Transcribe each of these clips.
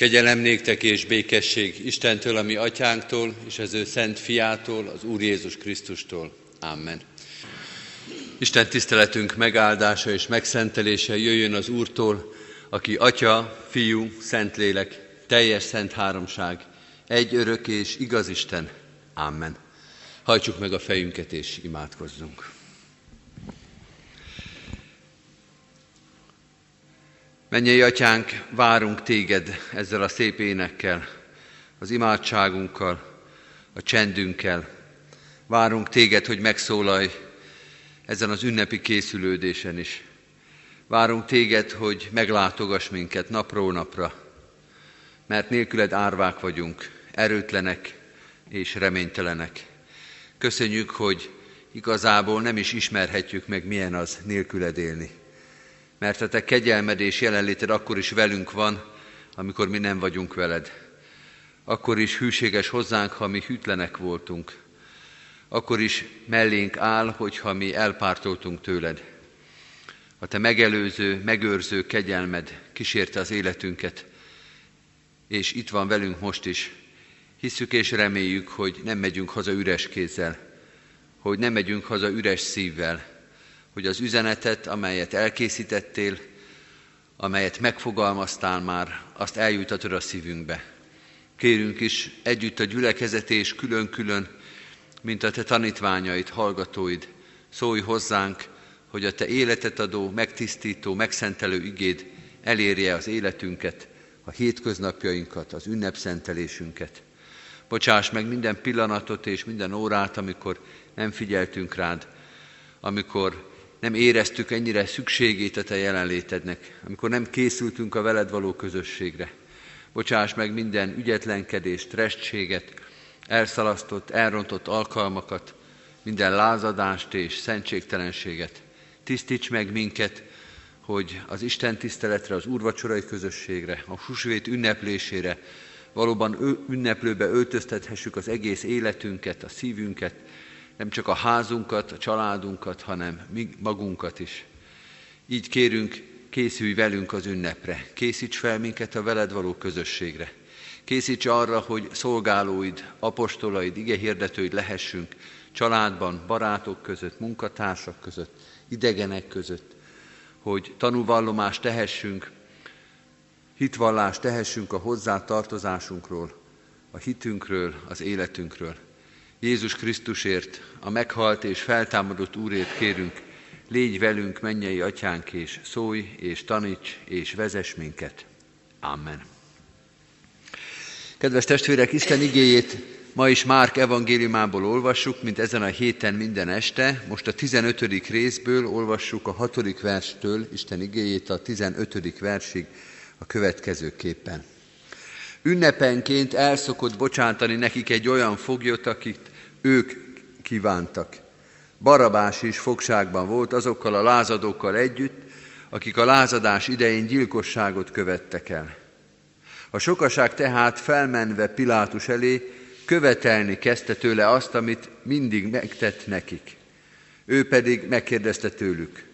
Kegyelem néktek és békesség Istentől, ami atyánktól, és az ő szent fiától, az Úr Jézus Krisztustól. Amen. Isten tiszteletünk megáldása és megszentelése jöjjön az Úrtól, aki Atya, Fiú, Szentlélek, teljes szent háromság, egy örök és igaz Isten. Amen. Hajtsuk meg a fejünket és imádkozzunk. Mennyei atyánk, várunk téged ezzel a szép énekkel, az imádságunkkal, a csendünkkel. Várunk téged, hogy megszólalj ezen az ünnepi készülődésen is. Várunk téged, hogy meglátogass minket napról napra, mert nélküled árvák vagyunk, erőtlenek és reménytelenek. Köszönjük, hogy igazából nem is ismerhetjük meg, milyen az nélküled élni mert a te kegyelmed és jelenléted akkor is velünk van, amikor mi nem vagyunk veled. Akkor is hűséges hozzánk, ha mi hűtlenek voltunk. Akkor is mellénk áll, hogyha mi elpártoltunk tőled. A te megelőző, megőrző kegyelmed kísérte az életünket, és itt van velünk most is. Hisszük és reméljük, hogy nem megyünk haza üres kézzel, hogy nem megyünk haza üres szívvel, hogy az üzenetet, amelyet elkészítettél, amelyet megfogalmaztál már, azt eljutatod a szívünkbe. Kérünk is együtt a gyülekezet és külön-külön, mint a te tanítványait, hallgatóid, szólj hozzánk, hogy a te életet adó, megtisztító, megszentelő igéd elérje az életünket, a hétköznapjainkat, az ünnepszentelésünket. Bocsáss meg minden pillanatot és minden órát, amikor nem figyeltünk rád, amikor nem éreztük ennyire szükségét a Te jelenlétednek, amikor nem készültünk a veled való közösségre. Bocsáss meg minden ügyetlenkedést, restséget, elszalasztott, elrontott alkalmakat, minden lázadást és szentségtelenséget. Tisztíts meg minket, hogy az Isten tiszteletre, az úrvacsorai közösségre, a húsvét ünneplésére valóban ünneplőbe öltöztethessük az egész életünket, a szívünket, nem csak a házunkat, a családunkat, hanem mi magunkat is. Így kérünk, készülj velünk az ünnepre, készíts fel minket a veled való közösségre. Készíts arra, hogy szolgálóid, apostolaid, igehirdetőid lehessünk családban, barátok között, munkatársak között, idegenek között, hogy tanúvallomást tehessünk, hitvallást tehessünk a hozzá tartozásunkról, a hitünkről, az életünkről. Jézus Krisztusért, a meghalt és feltámadott Úrért kérünk, légy velünk, mennyei atyánk, és szólj, és taníts, és vezess minket. Amen. Kedves testvérek, Isten igéjét ma is Márk evangéliumából olvassuk, mint ezen a héten minden este. Most a 15. részből olvassuk a 6. verstől Isten igéjét a 15. versig a következőképpen. Ünnepenként elszokott bocsátani nekik egy olyan foglyot, akit ők kívántak. Barabás is fogságban volt azokkal a lázadókkal együtt, akik a lázadás idején gyilkosságot követtek el. A sokaság tehát felmenve Pilátus elé követelni kezdte tőle azt, amit mindig megtett nekik. Ő pedig megkérdezte tőlük,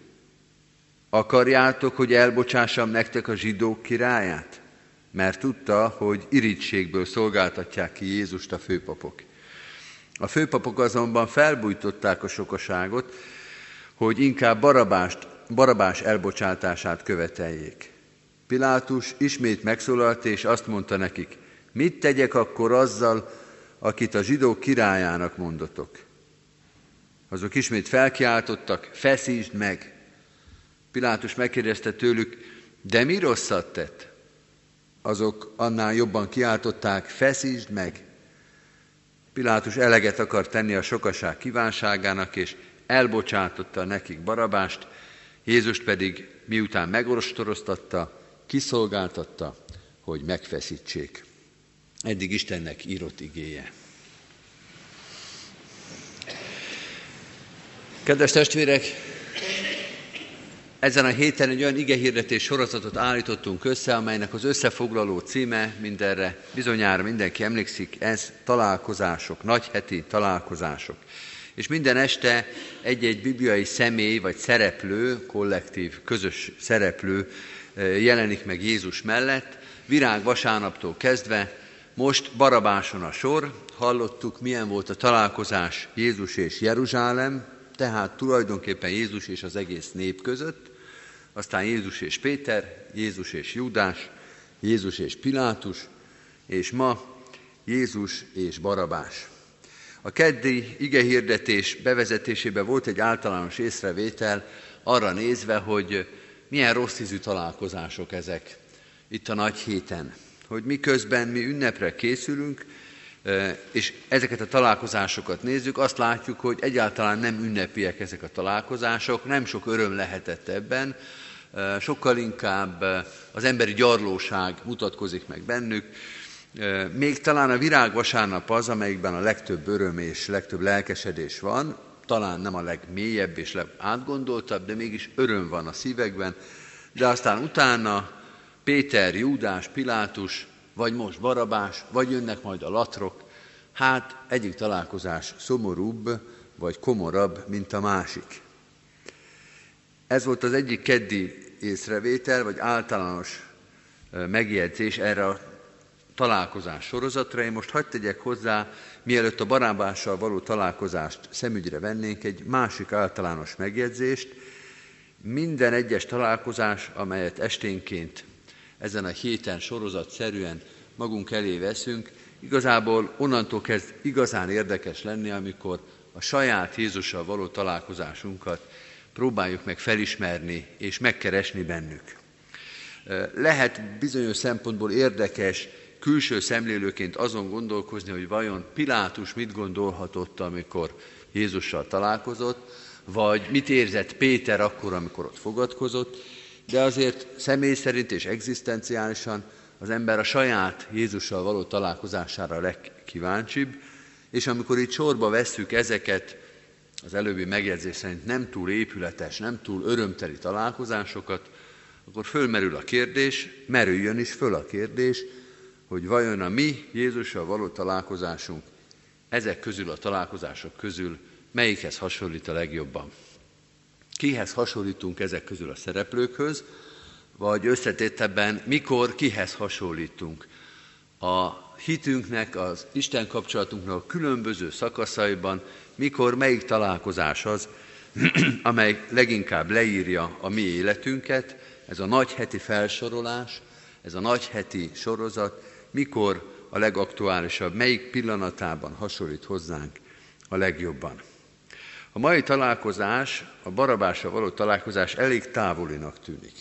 akarjátok, hogy elbocsássam nektek a zsidók királyát? Mert tudta, hogy irítségből szolgáltatják ki Jézust a főpapok. A főpapok azonban felbújtották a sokaságot, hogy inkább Barabást, Barabás elbocsátását követeljék. Pilátus ismét megszólalt, és azt mondta nekik, mit tegyek akkor azzal, akit a zsidók királyának mondotok? Azok ismét felkiáltottak, feszítsd meg. Pilátus megkérdezte tőlük, de mi rosszat tett? Azok annál jobban kiáltották, feszítsd meg. Pilátus eleget akar tenni a sokaság kívánságának, és elbocsátotta nekik Barabást, Jézust pedig miután megorostoroztatta, kiszolgáltatta, hogy megfeszítsék. Eddig Istennek írott igéje. Kedves testvérek, ezen a héten egy olyan igehirdetés sorozatot állítottunk össze, amelynek az összefoglaló címe, mindenre bizonyára mindenki emlékszik, ez találkozások, nagyheti találkozások. És minden este egy-egy bibliai személy vagy szereplő, kollektív, közös szereplő eh, jelenik meg Jézus mellett, virág vasárnaptól kezdve, most Barabáson a sor, hallottuk, milyen volt a találkozás Jézus és Jeruzsálem, tehát tulajdonképpen Jézus és az egész nép között, aztán Jézus és Péter, Jézus és Júdás, Jézus és Pilátus, és ma Jézus és Barabás. A keddi igehirdetés bevezetésében volt egy általános észrevétel arra nézve, hogy milyen rossz ízű találkozások ezek itt a nagy héten. Hogy miközben mi ünnepre készülünk, és ezeket a találkozásokat nézzük, azt látjuk, hogy egyáltalán nem ünnepiek ezek a találkozások, nem sok öröm lehetett ebben, sokkal inkább az emberi gyarlóság mutatkozik meg bennük. Még talán a virágvasárnap az, amelyikben a legtöbb öröm és legtöbb lelkesedés van, talán nem a legmélyebb és legátgondoltabb, de mégis öröm van a szívekben, de aztán utána Péter, Júdás, Pilátus, vagy most Barabás, vagy jönnek majd a latrok, hát egyik találkozás szomorúbb, vagy komorabb, mint a másik. Ez volt az egyik keddi észrevétel, vagy általános megjegyzés erre a találkozás sorozatra. Én most hagyd tegyek hozzá, mielőtt a barábással való találkozást szemügyre vennénk, egy másik általános megjegyzést. Minden egyes találkozás, amelyet esténként ezen a héten sorozatszerűen magunk elé veszünk, igazából onnantól kezd igazán érdekes lenni, amikor a saját Jézussal való találkozásunkat próbáljuk meg felismerni és megkeresni bennük. Lehet bizonyos szempontból érdekes külső szemlélőként azon gondolkozni, hogy vajon Pilátus mit gondolhatott, amikor Jézussal találkozott, vagy mit érzett Péter akkor, amikor ott fogadkozott, de azért személy szerint és egzisztenciálisan az ember a saját Jézussal való találkozására a legkíváncsibb, és amikor itt sorba vesszük ezeket, az előbbi megjegyzés szerint nem túl épületes, nem túl örömteli találkozásokat, akkor fölmerül a kérdés, merüljön is föl a kérdés, hogy vajon a mi Jézussal való találkozásunk ezek közül a találkozások közül melyikhez hasonlít a legjobban. Kihez hasonlítunk ezek közül a szereplőkhöz, vagy összetétebben mikor kihez hasonlítunk. A hitünknek, az Isten kapcsolatunknak a különböző szakaszaiban, mikor melyik találkozás az, amely leginkább leírja a mi életünket, ez a nagy heti felsorolás, ez a nagy heti sorozat, mikor a legaktuálisabb, melyik pillanatában hasonlít hozzánk a legjobban. A mai találkozás, a barabásra való találkozás elég távolinak tűnik.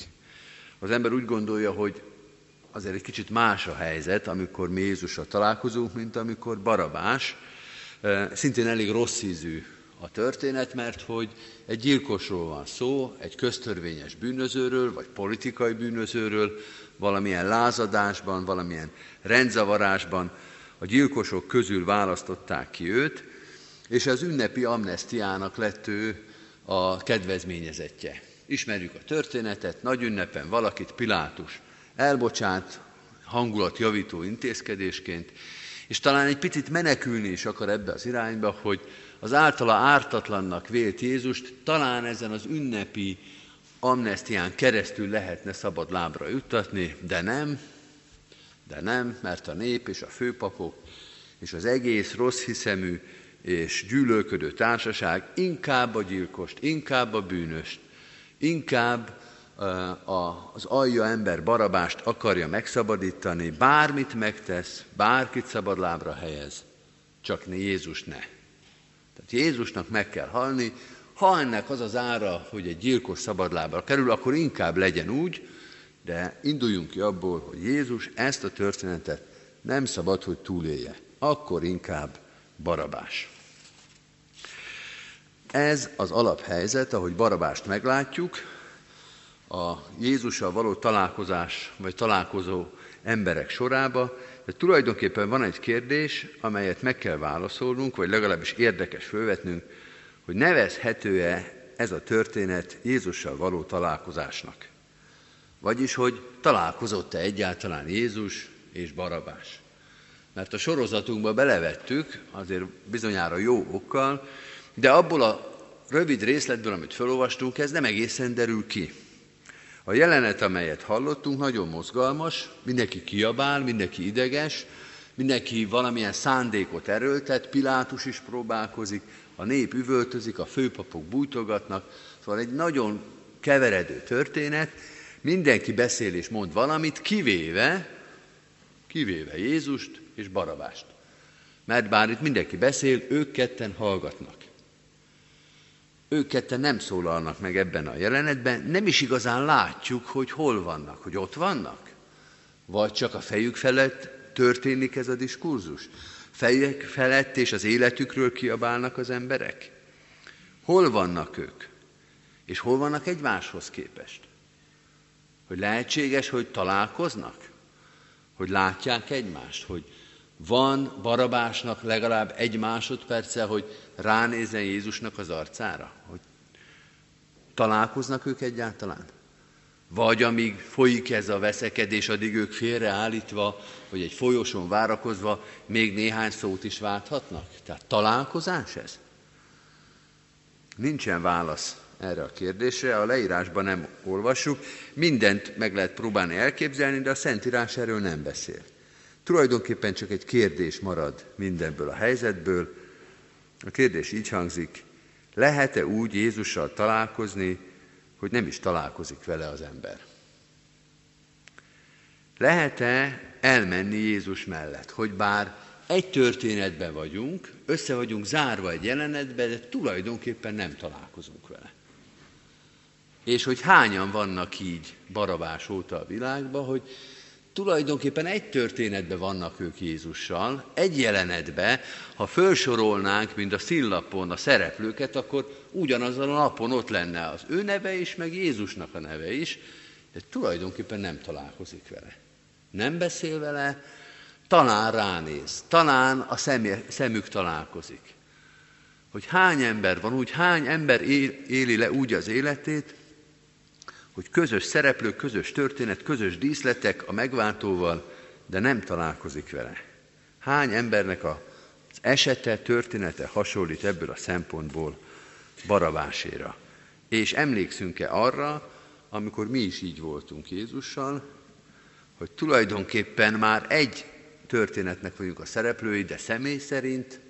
Az ember úgy gondolja, hogy azért egy kicsit más a helyzet, amikor mi Jézusra találkozunk, mint amikor barabás. Szintén elég rossz ízű a történet, mert hogy egy gyilkosról van szó, egy köztörvényes bűnözőről, vagy politikai bűnözőről, valamilyen lázadásban, valamilyen rendzavarásban a gyilkosok közül választották ki őt, és az ünnepi amnestiának lett ő a kedvezményezetje. Ismerjük a történetet, nagy ünnepen valakit Pilátus elbocsát, hangulatjavító intézkedésként, és talán egy picit menekülni is akar ebbe az irányba, hogy az általa ártatlannak vélt Jézust talán ezen az ünnepi amnestián keresztül lehetne szabad lábra juttatni, de nem, de nem, mert a nép és a főpapok és az egész rossz hiszemű és gyűlölködő társaság inkább a gyilkost, inkább a bűnöst, inkább az alja ember barabást akarja megszabadítani, bármit megtesz, bárkit szabadlábra helyez, csak ne Jézus ne. Tehát Jézusnak meg kell halni, ha ennek az az ára, hogy egy gyilkos szabadlábra kerül, akkor inkább legyen úgy, de induljunk ki abból, hogy Jézus ezt a történetet nem szabad, hogy túlélje. Akkor inkább barabás. Ez az alaphelyzet, ahogy barabást meglátjuk, a Jézussal való találkozás, vagy találkozó emberek sorába, de tulajdonképpen van egy kérdés, amelyet meg kell válaszolnunk, vagy legalábbis érdekes fölvetnünk, hogy nevezhető-e ez a történet Jézussal való találkozásnak. Vagyis, hogy találkozott-e egyáltalán Jézus és Barabás. Mert a sorozatunkba belevettük, azért bizonyára jó okkal, de abból a rövid részletből, amit felolvastunk, ez nem egészen derül ki. A jelenet, amelyet hallottunk, nagyon mozgalmas, mindenki kiabál, mindenki ideges, mindenki valamilyen szándékot erőltet, Pilátus is próbálkozik, a nép üvöltözik, a főpapok bújtogatnak, szóval egy nagyon keveredő történet, mindenki beszél és mond valamit, kivéve, kivéve Jézust és Barabást. Mert bár itt mindenki beszél, ők ketten hallgatnak. Ők ketten nem szólalnak meg ebben a jelenetben, nem is igazán látjuk, hogy hol vannak, hogy ott vannak. Vagy csak a fejük felett történik ez a diskurzus. Fejek felett és az életükről kiabálnak az emberek. Hol vannak ők? És hol vannak egymáshoz képest? Hogy lehetséges, hogy találkoznak? Hogy látják egymást? Hogy van Barabásnak legalább egy másodperce, hogy ránézzen Jézusnak az arcára? Hogy találkoznak ők egyáltalán? Vagy amíg folyik ez a veszekedés, addig ők félreállítva, vagy egy folyosón várakozva még néhány szót is válthatnak? Tehát találkozás ez? Nincsen válasz erre a kérdésre, a leírásban nem olvassuk, mindent meg lehet próbálni elképzelni, de a Szentírás erről nem beszél. Tulajdonképpen csak egy kérdés marad mindenből a helyzetből. A kérdés így hangzik, lehet-e úgy Jézussal találkozni, hogy nem is találkozik vele az ember? Lehet-e elmenni Jézus mellett, hogy bár egy történetben vagyunk, össze vagyunk zárva egy jelenetbe, de tulajdonképpen nem találkozunk vele. És hogy hányan vannak így Barabás óta a világban, hogy tulajdonképpen egy történetben vannak ők Jézussal, egy jelenetben, ha felsorolnánk, mint a színlapon a szereplőket, akkor ugyanazon a napon ott lenne az ő neve is, meg Jézusnak a neve is, de tulajdonképpen nem találkozik vele. Nem beszél vele, talán ránéz, talán a szemük találkozik. Hogy hány ember van úgy, hány ember éli le úgy az életét, hogy közös szereplők, közös történet, közös díszletek a megváltóval, de nem találkozik vele. Hány embernek az esete, története hasonlít ebből a szempontból Barabáséra. És emlékszünk-e arra, amikor mi is így voltunk Jézussal, hogy tulajdonképpen már egy történetnek vagyunk a szereplői, de személy szerint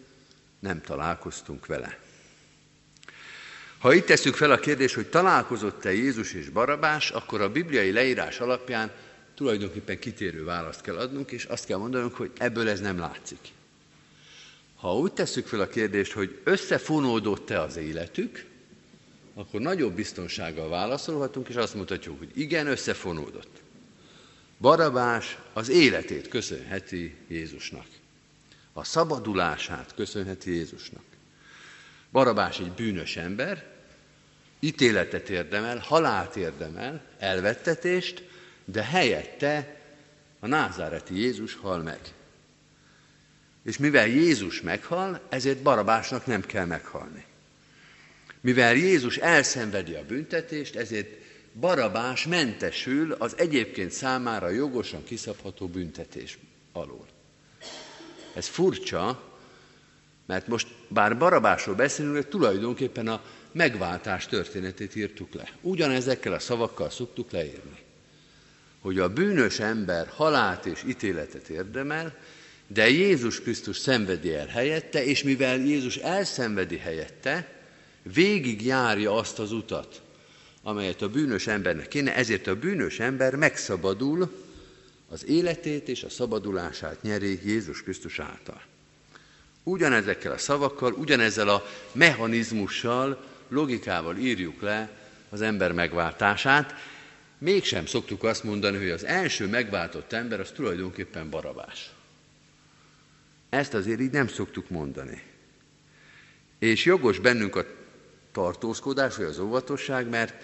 nem találkoztunk vele. Ha itt tesszük fel a kérdést, hogy találkozott-e Jézus és Barabás, akkor a bibliai leírás alapján tulajdonképpen kitérő választ kell adnunk, és azt kell mondanunk, hogy ebből ez nem látszik. Ha úgy tesszük fel a kérdést, hogy összefonódott-e az életük, akkor nagyobb biztonsággal válaszolhatunk, és azt mutatjuk, hogy igen, összefonódott. Barabás az életét köszönheti Jézusnak. A szabadulását köszönheti Jézusnak. Barabás egy bűnös ember, ítéletet érdemel, halált érdemel, elvettetést, de helyette a názáreti Jézus hal meg. És mivel Jézus meghal, ezért Barabásnak nem kell meghalni. Mivel Jézus elszenvedi a büntetést, ezért Barabás mentesül az egyébként számára jogosan kiszabható büntetés alól. Ez furcsa, mert most bár Barabásról beszélünk, de tulajdonképpen a megváltás történetét írtuk le. Ugyanezekkel a szavakkal szoktuk leírni. Hogy a bűnös ember halált és ítéletet érdemel, de Jézus Krisztus szenvedi el helyette, és mivel Jézus elszenvedi helyette, végig járja azt az utat, amelyet a bűnös embernek kéne, ezért a bűnös ember megszabadul, az életét és a szabadulását nyeri Jézus Krisztus által. Ugyanezekkel a szavakkal, ugyanezzel a mechanizmussal, logikával írjuk le az ember megváltását, mégsem szoktuk azt mondani, hogy az első megváltott ember az tulajdonképpen barabás. Ezt azért így nem szoktuk mondani. És jogos bennünk a tartózkodás, vagy az óvatosság, mert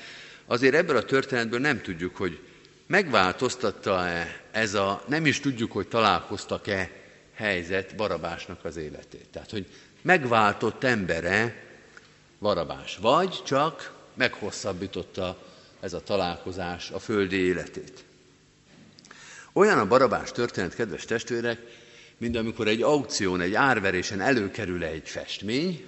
azért ebből a történetből nem tudjuk, hogy megváltoztatta-e ez a, nem is tudjuk, hogy találkoztak-e helyzet Barabásnak az életét. Tehát, hogy megváltott embere Barabás, vagy csak meghosszabbította ez a találkozás a földi életét. Olyan a Barabás történet, kedves testvérek, mint amikor egy aukción, egy árverésen előkerül egy festmény,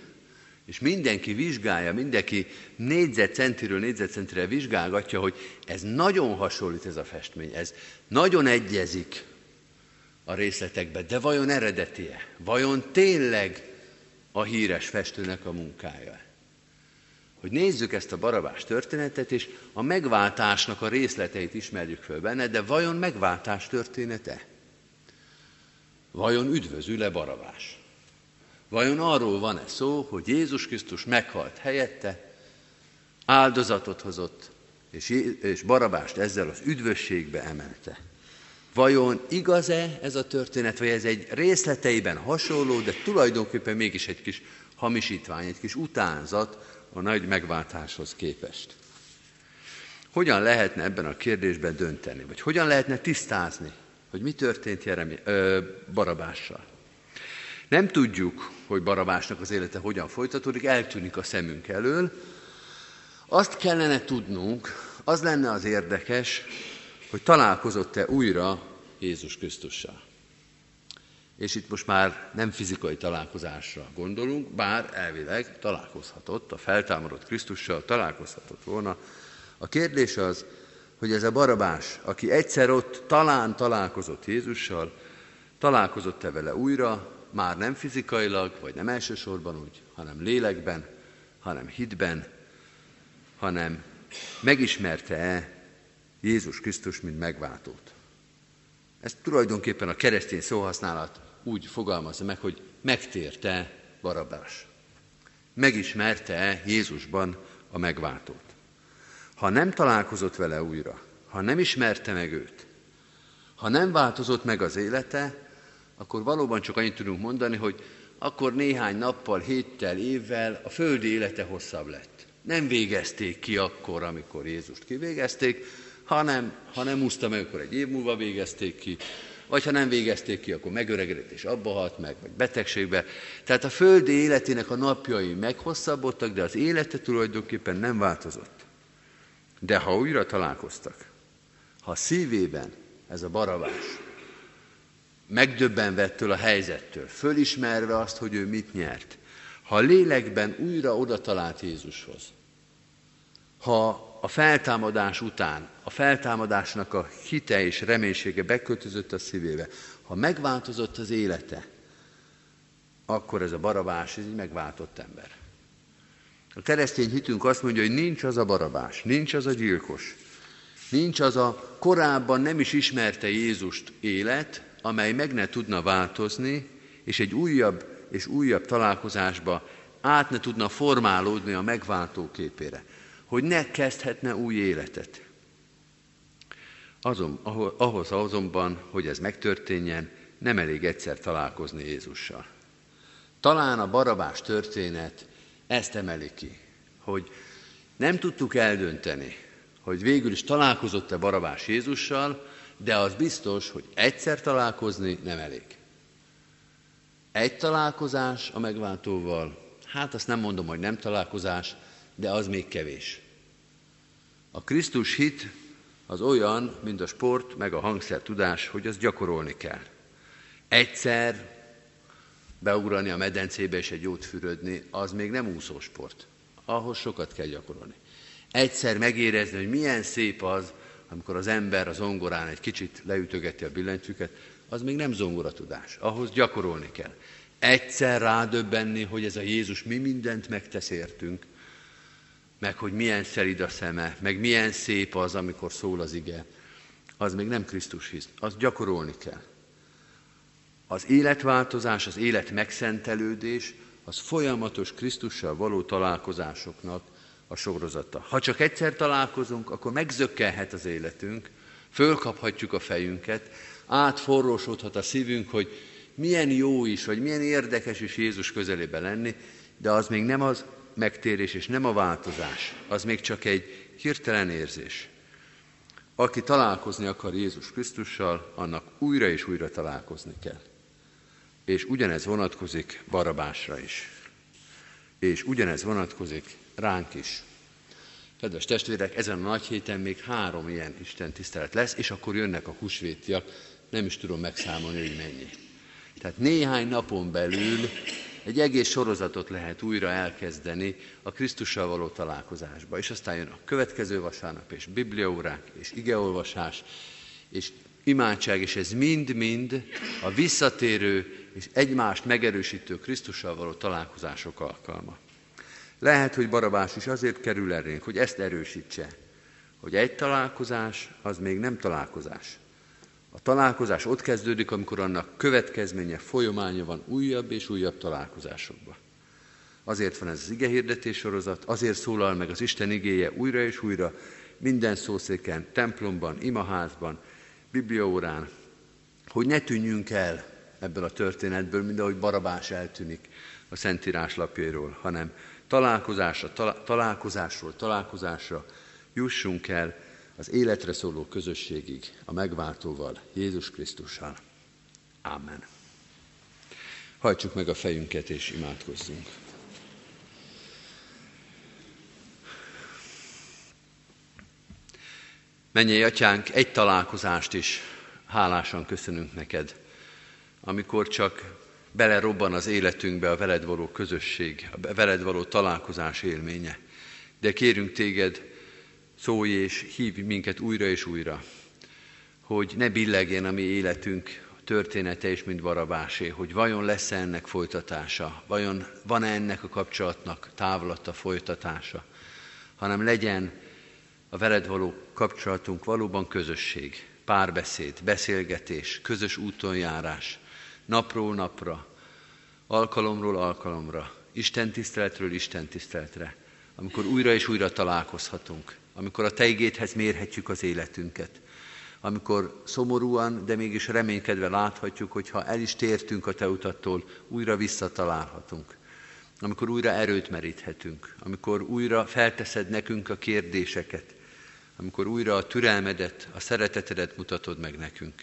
és mindenki vizsgálja, mindenki négyzetcentiről négyzetcentire vizsgálgatja, hogy ez nagyon hasonlít ez a festmény, ez nagyon egyezik a részletekbe, de vajon eredetie? Vajon tényleg a híres festőnek a munkája? Hogy nézzük ezt a barabás történetet, és a megváltásnak a részleteit ismerjük föl benne, de vajon megváltás története? Vajon üdvözül-e barabás? Vajon arról van-e szó, hogy Jézus Krisztus meghalt helyette, áldozatot hozott, és, Barabást ezzel az üdvösségbe emelte? Vajon igaz-e ez a történet, vagy ez egy részleteiben hasonló, de tulajdonképpen mégis egy kis hamisítvány, egy kis utánzat a nagy megváltáshoz képest? Hogyan lehetne ebben a kérdésben dönteni, vagy hogyan lehetne tisztázni, hogy mi történt Jeremi, ö, Barabással? Nem tudjuk, hogy Barabásnak az élete hogyan folytatódik, eltűnik a szemünk elől. Azt kellene tudnunk, az lenne az érdekes, hogy találkozott-e újra Jézus Krisztussal. És itt most már nem fizikai találkozásra gondolunk, bár elvileg találkozhatott, a feltámadott Krisztussal találkozhatott volna. A kérdés az, hogy ez a Barabás, aki egyszer ott talán találkozott Jézussal, találkozott-e vele újra, már nem fizikailag, vagy nem elsősorban úgy, hanem lélekben, hanem hitben, hanem megismerte-e Jézus Krisztus, mint megváltót. Ez tulajdonképpen a keresztény szóhasználat úgy fogalmazza meg, hogy megtérte Barabás. Megismerte-e Jézusban a megváltót. Ha nem találkozott vele újra, ha nem ismerte meg őt, ha nem változott meg az élete, akkor valóban csak annyit tudunk mondani, hogy akkor néhány nappal, héttel, évvel a földi élete hosszabb lett. Nem végezték ki akkor, amikor Jézust kivégezték, hanem ha nem úszta meg, akkor egy év múlva végezték ki, vagy ha nem végezték ki, akkor megöregedett és abba halt meg, vagy betegségbe. Tehát a földi életének a napjai meghosszabbodtak, de az élete tulajdonképpen nem változott. De ha újra találkoztak, ha szívében ez a baravás, megdöbbenve ettől a helyzettől, fölismerve azt, hogy ő mit nyert, ha lélekben újra oda talált Jézushoz, ha a feltámadás után a feltámadásnak a hite és reménysége beköltözött a szívébe, ha megváltozott az élete, akkor ez a barabás, ez egy megváltott ember. A keresztény hitünk azt mondja, hogy nincs az a barabás, nincs az a gyilkos, nincs az a korábban nem is ismerte Jézust élet, amely meg ne tudna változni, és egy újabb és újabb találkozásba át ne tudna formálódni a megváltó képére, hogy ne kezdhetne új életet. Azon, ahhoz azonban, hogy ez megtörténjen, nem elég egyszer találkozni Jézussal. Talán a barabás történet ezt emeli ki, hogy nem tudtuk eldönteni, hogy végül is találkozott-e Barabás Jézussal, de az biztos, hogy egyszer találkozni nem elég. Egy találkozás a megváltóval, hát azt nem mondom, hogy nem találkozás, de az még kevés. A Krisztus hit az olyan, mint a sport, meg a hangszer tudás, hogy azt gyakorolni kell. Egyszer beugrani a medencébe és egy jót fürödni, az még nem úszósport. Ahhoz sokat kell gyakorolni. Egyszer megérezni, hogy milyen szép az, amikor az ember az zongorán egy kicsit leütögeti a billentyűket, az még nem zongoratudás. Ahhoz gyakorolni kell. Egyszer rádöbbenni, hogy ez a Jézus mi mindent megtesz értünk, meg hogy milyen szelid a szeme, meg milyen szép az, amikor szól az ige, az még nem Krisztus hisz. Azt gyakorolni kell. Az életváltozás, az élet megszentelődés, az folyamatos Krisztussal való találkozásoknak a sorozata. Ha csak egyszer találkozunk, akkor megzökkelhet az életünk, fölkaphatjuk a fejünket, átforrósodhat a szívünk, hogy milyen jó is, vagy milyen érdekes is Jézus közelébe lenni, de az még nem az megtérés és nem a változás, az még csak egy hirtelen érzés. Aki találkozni akar Jézus Krisztussal, annak újra és újra találkozni kell. És ugyanez vonatkozik Barabásra is. És ugyanez vonatkozik ránk is. Kedves testvérek, ezen a nagy héten még három ilyen Isten tisztelet lesz, és akkor jönnek a húsvétiak, nem is tudom megszámolni, hogy mennyi. Tehát néhány napon belül egy egész sorozatot lehet újra elkezdeni a Krisztussal való találkozásba. És aztán jön a következő vasárnap, és bibliaórák, és igeolvasás, és imádság, és ez mind-mind a visszatérő és egymást megerősítő Krisztussal való találkozások alkalma. Lehet, hogy Barabás is azért kerül elénk, hogy ezt erősítse, hogy egy találkozás az még nem találkozás. A találkozás ott kezdődik, amikor annak következménye, folyamánya van újabb és újabb találkozásokba. Azért van ez az igehirdetés sorozat, azért szólal meg az Isten igéje újra és újra, minden szószéken, templomban, imaházban, bibliaórán, hogy ne tűnjünk el ebből a történetből, mint ahogy Barabás eltűnik a Szentírás lapjairól, hanem találkozásra, találkozásról találkozásra jussunk el az életre szóló közösségig, a megváltóval, Jézus Krisztussal. Amen. Hajtsuk meg a fejünket és imádkozzunk. Menjél, atyánk, egy találkozást is hálásan köszönünk neked, amikor csak belerobban az életünkbe a veled való közösség, a veled való találkozás élménye. De kérünk téged, szólj és hívj minket újra és újra, hogy ne billegjen a mi életünk története is, mint Barabásé, hogy vajon lesz -e ennek folytatása, vajon van-e ennek a kapcsolatnak távlata folytatása, hanem legyen a veled való kapcsolatunk valóban közösség, párbeszéd, beszélgetés, közös útonjárás, napról napra, alkalomról alkalomra, Isten tiszteletről Isten tiszteletre, amikor újra és újra találkozhatunk, amikor a Te igéthez mérhetjük az életünket, amikor szomorúan, de mégis reménykedve láthatjuk, hogy ha el is tértünk a Te utattól, újra visszatalálhatunk, amikor újra erőt meríthetünk, amikor újra felteszed nekünk a kérdéseket, amikor újra a türelmedet, a szeretetedet mutatod meg nekünk.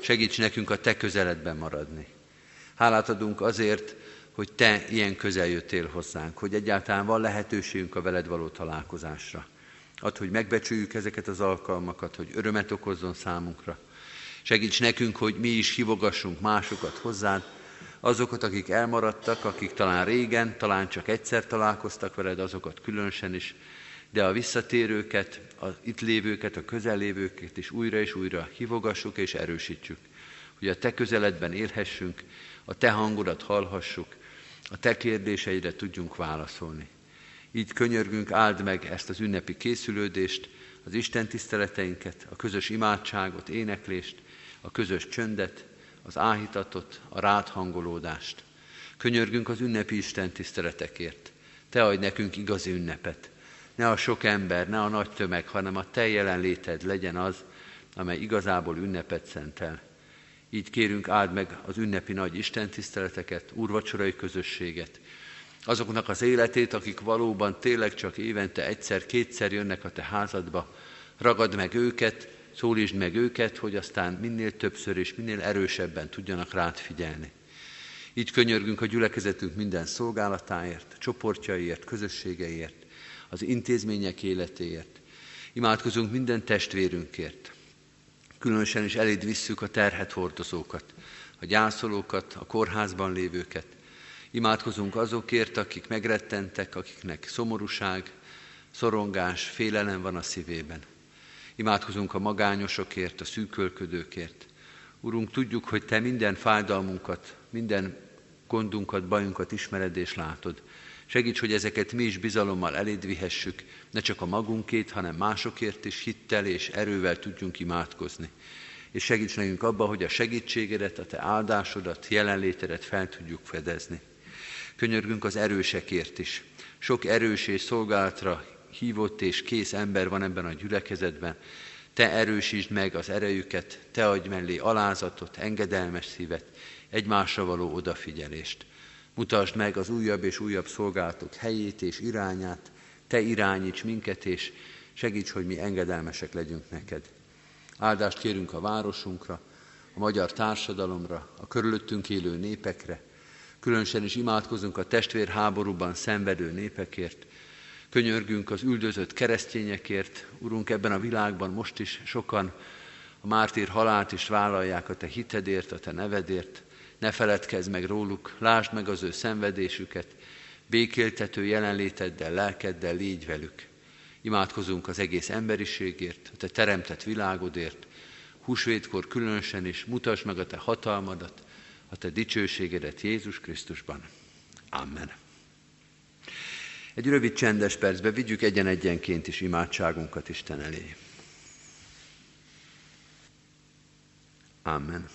Segíts nekünk a Te közeledben maradni. Hálát adunk azért, hogy Te ilyen közel jöttél hozzánk, hogy egyáltalán van lehetőségünk a veled való találkozásra. Add, hogy megbecsüljük ezeket az alkalmakat, hogy örömet okozzon számunkra. Segíts nekünk, hogy mi is hívogassunk másokat hozzád, azokat, akik elmaradtak, akik talán régen, talán csak egyszer találkoztak veled, azokat különösen is, de a visszatérőket, az itt lévőket, a közellévőket is újra és újra hívogassuk és erősítsük, hogy a Te közeledben élhessünk, a Te hangodat hallhassuk, a Te kérdéseidre tudjunk válaszolni. Így könyörgünk, áld meg ezt az ünnepi készülődést, az Isten tiszteleteinket, a közös imádságot, éneklést, a közös csöndet, az áhítatot, a ráthangolódást. Könyörgünk az ünnepi Isten tiszteletekért. Te adj nekünk igazi ünnepet. Ne a sok ember, ne a nagy tömeg, hanem a Te jelenléted legyen az, amely igazából ünnepet szentel. Így kérünk, áld meg az ünnepi nagy Isten tiszteleteket, úrvacsorai közösséget, azoknak az életét, akik valóban tényleg csak évente egyszer-kétszer jönnek a te házadba, ragad meg őket, szólítsd meg őket, hogy aztán minél többször és minél erősebben tudjanak rád figyelni. Így könyörgünk a gyülekezetünk minden szolgálatáért, csoportjaiért, közösségeiért, az intézmények életéért. Imádkozunk minden testvérünkért. Különösen is eléd visszük a terhet hordozókat, a gyászolókat, a kórházban lévőket, Imádkozunk azokért, akik megrettentek, akiknek szomorúság, szorongás, félelem van a szívében. Imádkozunk a magányosokért, a szűkölködőkért. Urunk, tudjuk, hogy Te minden fájdalmunkat, minden gondunkat, bajunkat ismered és látod. Segíts, hogy ezeket mi is bizalommal eléd vihessük, ne csak a magunkét, hanem másokért is hittel és erővel tudjunk imádkozni. És segíts nekünk abba, hogy a segítségedet, a Te áldásodat, jelenlétedet fel tudjuk fedezni. Könyörgünk az erősekért is. Sok erős és szolgálatra hívott és kész ember van ebben a gyülekezetben. Te erősítsd meg az erejüket, te adj mellé alázatot, engedelmes szívet, egymásra való odafigyelést. Mutasd meg az újabb és újabb szolgálatok helyét és irányát, te irányíts minket, és segíts, hogy mi engedelmesek legyünk neked. Áldást kérünk a városunkra, a magyar társadalomra, a körülöttünk élő népekre, Különösen is imádkozunk a testvérháborúban szenvedő népekért, könyörgünk az üldözött keresztényekért. Urunk, ebben a világban most is sokan a mártír halált is vállalják a Te hitedért, a Te nevedért. Ne feledkezz meg róluk, lásd meg az ő szenvedésüket, békéltető jelenléteddel, lelkeddel légy velük. Imádkozunk az egész emberiségért, a te teremtett világodért, húsvétkor különösen is, mutasd meg a te hatalmadat, a te dicsőségedet Jézus Krisztusban. Amen. Egy rövid csendes percbe vigyük egyen-egyenként is imádságunkat Isten elé. Amen.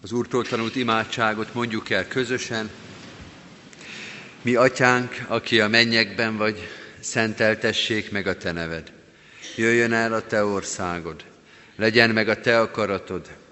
Az Úrtól tanult imádságot mondjuk el közösen. Mi, Atyánk, aki a mennyekben vagy, szenteltessék meg a Te neved. Jöjjön el a Te országod. Legyen meg a Te akaratod,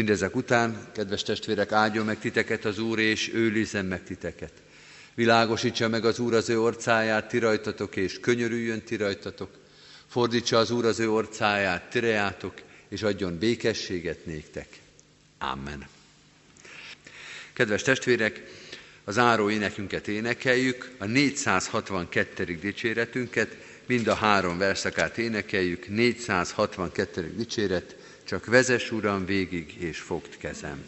Mindezek után, kedves testvérek, áldjon meg titeket az Úr, és őrizzen meg titeket. Világosítsa meg az Úr az ő orcáját, ti rajtatok, és könyörüljön ti rajtatok. Fordítsa az Úr az ő orcáját, tirejátok, és adjon békességet néktek. Amen. Kedves testvérek, az áró énekünket énekeljük, a 462. dicséretünket, mind a három verszakát énekeljük, 462. dicséret, csak vezes Uram végig, és fogd kezem.